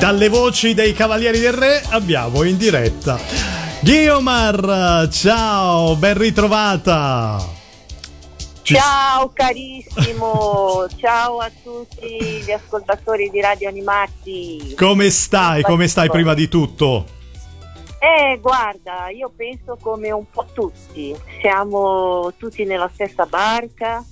dalle voci dei Cavalieri del Re abbiamo in diretta Guiomar, ciao, ben ritrovata. Ci... Ciao carissimo, ciao a tutti gli ascoltatori di Radio Animati. Come stai? Come stai prima di tutto? Eh, guarda, io penso come un po' tutti, siamo tutti nella stessa barca,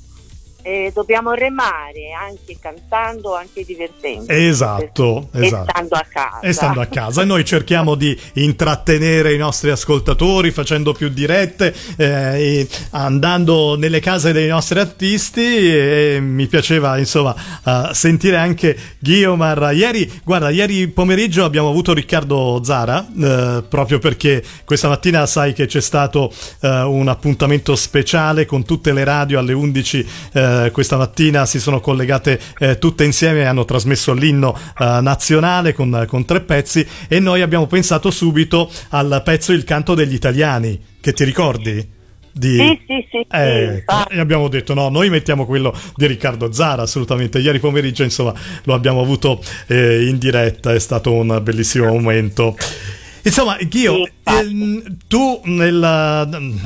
eh, dobbiamo remare anche cantando, anche divertendo. Esatto, e esatto. stando a casa. E stando a casa. E noi cerchiamo di intrattenere i nostri ascoltatori facendo più dirette, eh, andando nelle case dei nostri artisti e mi piaceva insomma uh, sentire anche Guiomar. Ieri, guarda, ieri pomeriggio abbiamo avuto Riccardo Zara, uh, proprio perché questa mattina sai che c'è stato uh, un appuntamento speciale con tutte le radio alle 11 eh, questa mattina si sono collegate eh, tutte insieme e hanno trasmesso l'inno eh, nazionale con, con, tre pezzi e noi abbiamo pensato subito al pezzo Il canto degli italiani, che ti ricordi? Di... Sì, sì, sì, eh, e abbiamo detto no, noi mettiamo quello di Riccardo Zara assolutamente. Ieri pomeriggio, insomma, lo abbiamo avuto eh, in diretta, è stato un bellissimo momento. Insomma, Ghio, sì, ehm, tu nel,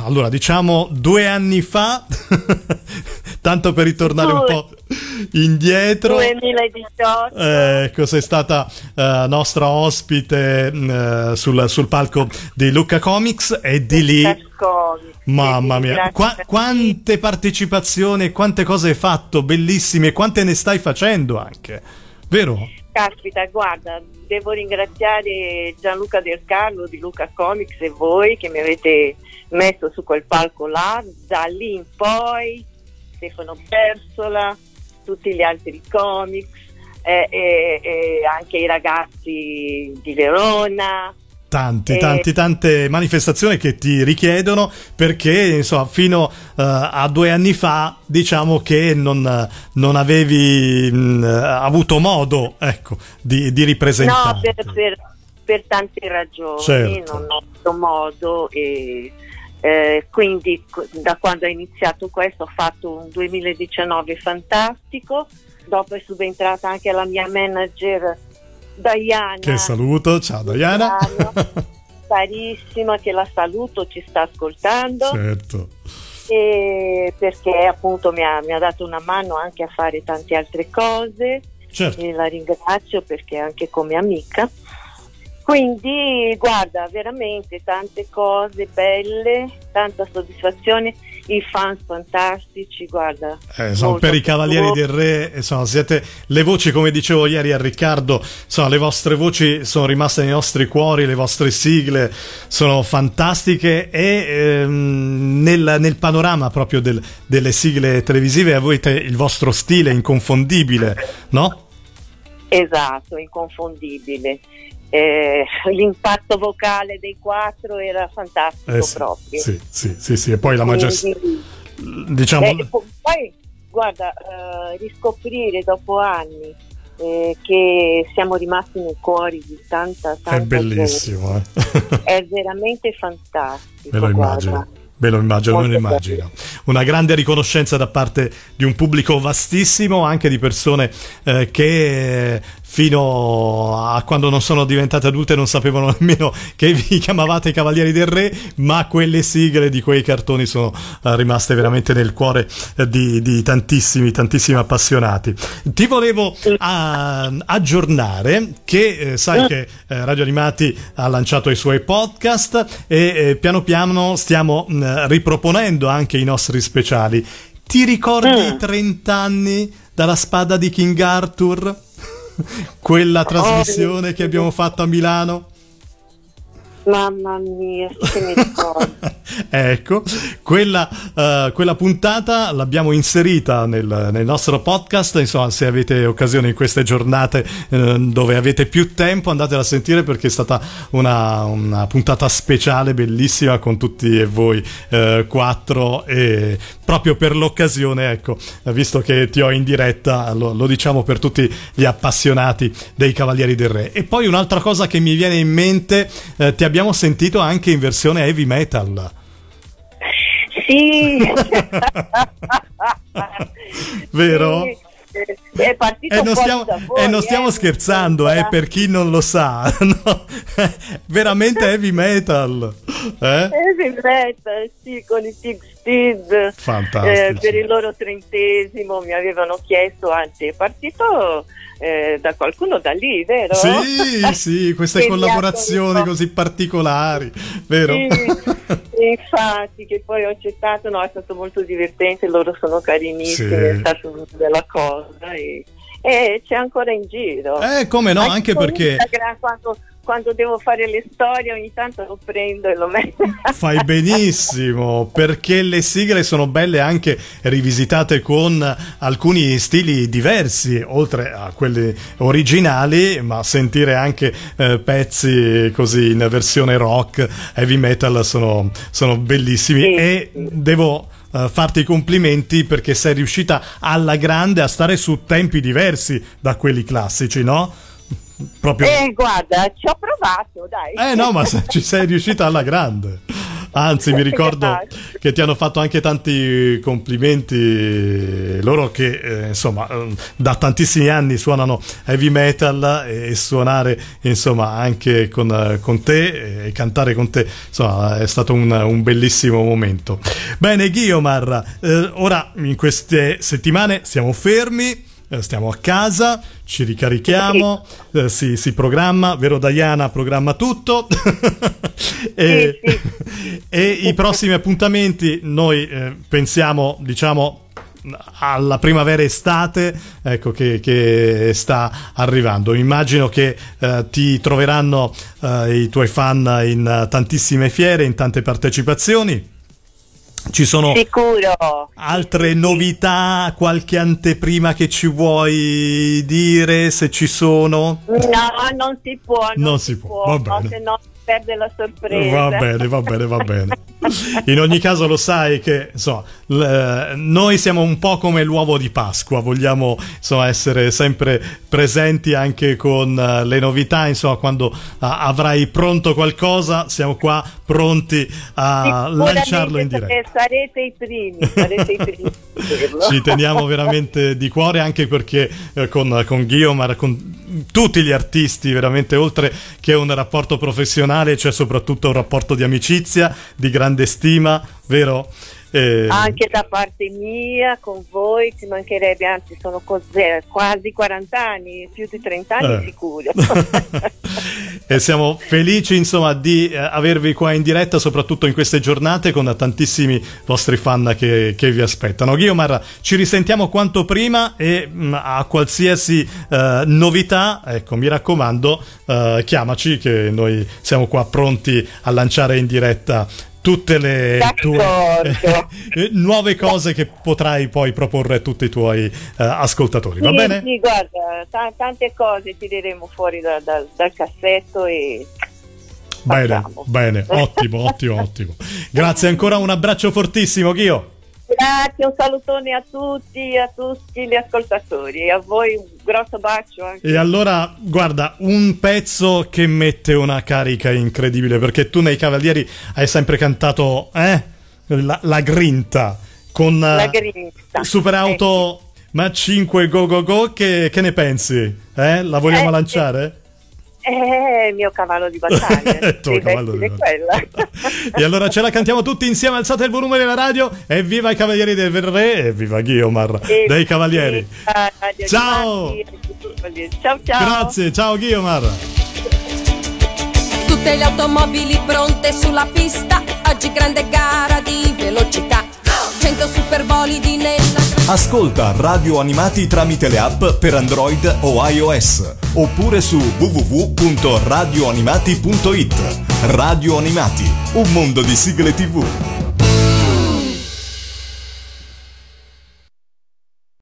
allora diciamo due anni fa, tanto per ritornare un po' indietro, 2018, ecco, sei stata uh, nostra ospite uh, sul, sul, palco di Lucca Comics e di lì... Mamma mia, Qua, quante partecipazioni, quante cose hai fatto, bellissime, quante ne stai facendo anche, vero? Caspita, guarda, devo ringraziare Gianluca Del Carlo di Luca Comics e voi che mi avete messo su quel palco là, da lì in poi Stefano Persola, tutti gli altri comics, eh, e, e anche i ragazzi di Verona, Tanti, tanti, tante manifestazioni che ti richiedono perché insomma fino uh, a due anni fa diciamo che non, non avevi mh, avuto modo ecco, di, di ripresentare. No, per, per, per tante ragioni certo. non ho avuto modo e eh, quindi da quando ho iniziato questo ho fatto un 2019 fantastico, dopo è subentrata anche la mia manager Diana. Che saluto, ciao Diana. Carissima, che la saluto, ci sta ascoltando. Certo. E perché appunto mi ha, mi ha, dato una mano anche a fare tante altre cose. Certo. E la ringrazio perché anche come amica. Quindi guarda, veramente tante cose belle, tanta soddisfazione, i fans fantastici, guarda. Eh, insomma, per i Cavalieri del Re, insomma, siete le voci, come dicevo ieri a Riccardo, insomma, le vostre voci sono rimaste nei nostri cuori, le vostre sigle sono fantastiche e ehm, nel, nel, panorama proprio del, delle sigle televisive avete il vostro stile inconfondibile, no? Esatto, inconfondibile eh, l'impatto vocale dei quattro era fantastico eh sì, proprio. Sì, sì, sì, sì, e poi la maggior... diciamo... Eh, poi, guarda, uh, riscoprire dopo anni eh, che siamo rimasti nei cuori di tanta, tanta È bellissimo, eh. È veramente fantastico. Me lo immagino. Guarda. Ve lo immagino, me lo immagino. Una grande riconoscenza da parte di un pubblico vastissimo, anche di persone eh, che fino a quando non sono diventate adulte non sapevano nemmeno che vi chiamavate i Cavalieri del Re, ma quelle sigle di quei cartoni sono uh, rimaste veramente nel cuore uh, di, di, tantissimi, tantissimi appassionati. Ti volevo uh, aggiornare che eh, sai che eh, Radio Animati ha lanciato i suoi podcast e eh, piano piano stiamo mh, riproponendo anche i nostri speciali. Ti ricordi i 30 anni dalla spada di King Arthur? Quella trasmissione oh, che abbiamo fatto a Milano? Mamma mia, che mi ricordo. ecco, quella, uh, quella, puntata l'abbiamo inserita nel, nel, nostro podcast. Insomma, se avete occasione in queste giornate uh, dove avete più tempo, andatela a sentire perché è stata una, una puntata speciale, bellissima con tutti e voi uh, quattro. E proprio per l'occasione, ecco, visto che ti ho in diretta, lo, lo diciamo per tutti gli appassionati dei Cavalieri del Re. E poi un'altra cosa che mi viene in mente, ti abbiamo abbiamo sentito anche in versione heavy metal. Sì. Vero? Sì. è partito e non stiamo, voi, e non stiamo eh, scherzando, eh, per chi non lo sa, no? veramente heavy metal. Eh? Heavy metal, sì, con i Pig Steed. Fantastico. Eh, per il loro trentesimo mi avevano chiesto, anzi è partito eh, da qualcuno da lì, vero? Sì, sì, queste collaborazioni così particolari, vero? Sì, infatti, che poi ho accettato, no, è stato molto divertente, loro sono carinissimi, sì. è stata una bella cosa e, e, c'è ancora in giro. Eh, come no, anche, anche perché... Instagram, quando quando devo fare le storie ogni tanto lo prendo e lo metto. Fai benissimo, perché le sigle sono belle anche rivisitate con alcuni stili diversi, oltre a quelli originali, ma sentire anche eh, pezzi così in versione rock, heavy metal sono, sono bellissimi sì, e devo Uh, farti i complimenti perché sei riuscita alla grande a stare su tempi diversi da quelli classici, no? Proprio... Eh, guarda, ci ho provato, dai. Eh no, ma ci sei riuscita alla grande. Anzi, mi ricordo che ti hanno fatto anche tanti complimenti loro che eh, insomma eh, da tantissimi anni suonano heavy metal e, suonare insomma anche con, con te e cantare con te insomma è stato un, un bellissimo momento. Bene, Guiomar, eh, ora in queste settimane siamo fermi eh, stiamo a casa, ci ricarichiamo, eh, si, si, programma, vero Diana programma tutto. E, sì, sì. e, i prossimi appuntamenti noi eh, pensiamo diciamo alla primavera estate ecco, che, che, sta arrivando. Immagino che eh, ti troveranno eh, i tuoi fan in tantissime fiere in tante partecipazioni ci sono Sicuro. altre novità, qualche anteprima che ci vuoi dire se ci sono? No, non si può. Non, non si, si, può, può. va bene. No, perde la sorpresa. Va bene, va bene, va bene. In ogni caso lo sai che insomma, l- noi siamo un po' come l'uovo di Pasqua, vogliamo insomma, essere sempre presenti anche con uh, le novità, insomma quando uh, avrai pronto qualcosa siamo qua pronti a lanciarlo in diretta. Sarete i primi, sarete i primi. Ci teniamo veramente di cuore anche perché eh, con, con Guillaume, con tutti gli artisti, veramente oltre che un rapporto professionale, c'è soprattutto un rapporto di amicizia, di grande stima, vero? Eh... Anche da parte mia, con voi, ci mancherebbe, anzi sono cos'è, quasi 40 anni, più di 30 anni eh. sicuro. e siamo felici insomma di eh, avervi qua in diretta, soprattutto in queste giornate, con tantissimi vostri fan che, che vi aspettano. Guiomar, ci risentiamo quanto prima e mh, mm, a qualsiasi uh, novità, ecco, mi raccomando, uh, chiamaci che noi siamo qua pronti a lanciare in diretta tutte le tue eh, nuove cose che potrai poi proporre a tutti i tuoi uh, ascoltatori. Sì, va bene? Sì, guarda, t- tante cose tireremo fuori da, da, dal cassetto e. Bene, Facciamo. bene, ottimo, ottimo, ottimo. Grazie ancora, un abbraccio fortissimo, Ghio. Grazie, un salutone a tutti, a tutti gli ascoltatori e a voi un grosso bacio. Anche. E allora, guarda, un pezzo che mette una carica incredibile perché tu nei Cavalieri hai sempre cantato eh? la, la grinta con la grinta. Super Auto eh, Ma 5 Go Go Go. Che, che ne pensi? Eh? La vogliamo eh, lanciare? È il mio cavallo di battaglia. il tuo cavallo di battaglia. e allora ce la cantiamo tutti insieme, alzate il volume della radio e viva i Cavalieri del Re e viva Guiomar e dei Cavalieri. Ciao. Ciao ciao. Grazie, ciao Guiomar. Tutte le automobili pronte sulla pista, oggi grande gara di velocità. 100 superbolidi nella Ascolta Radio Animati tramite le app per Android o iOS oppure su www.radioanimati.it. Radio Animati, un mondo di sigle TV.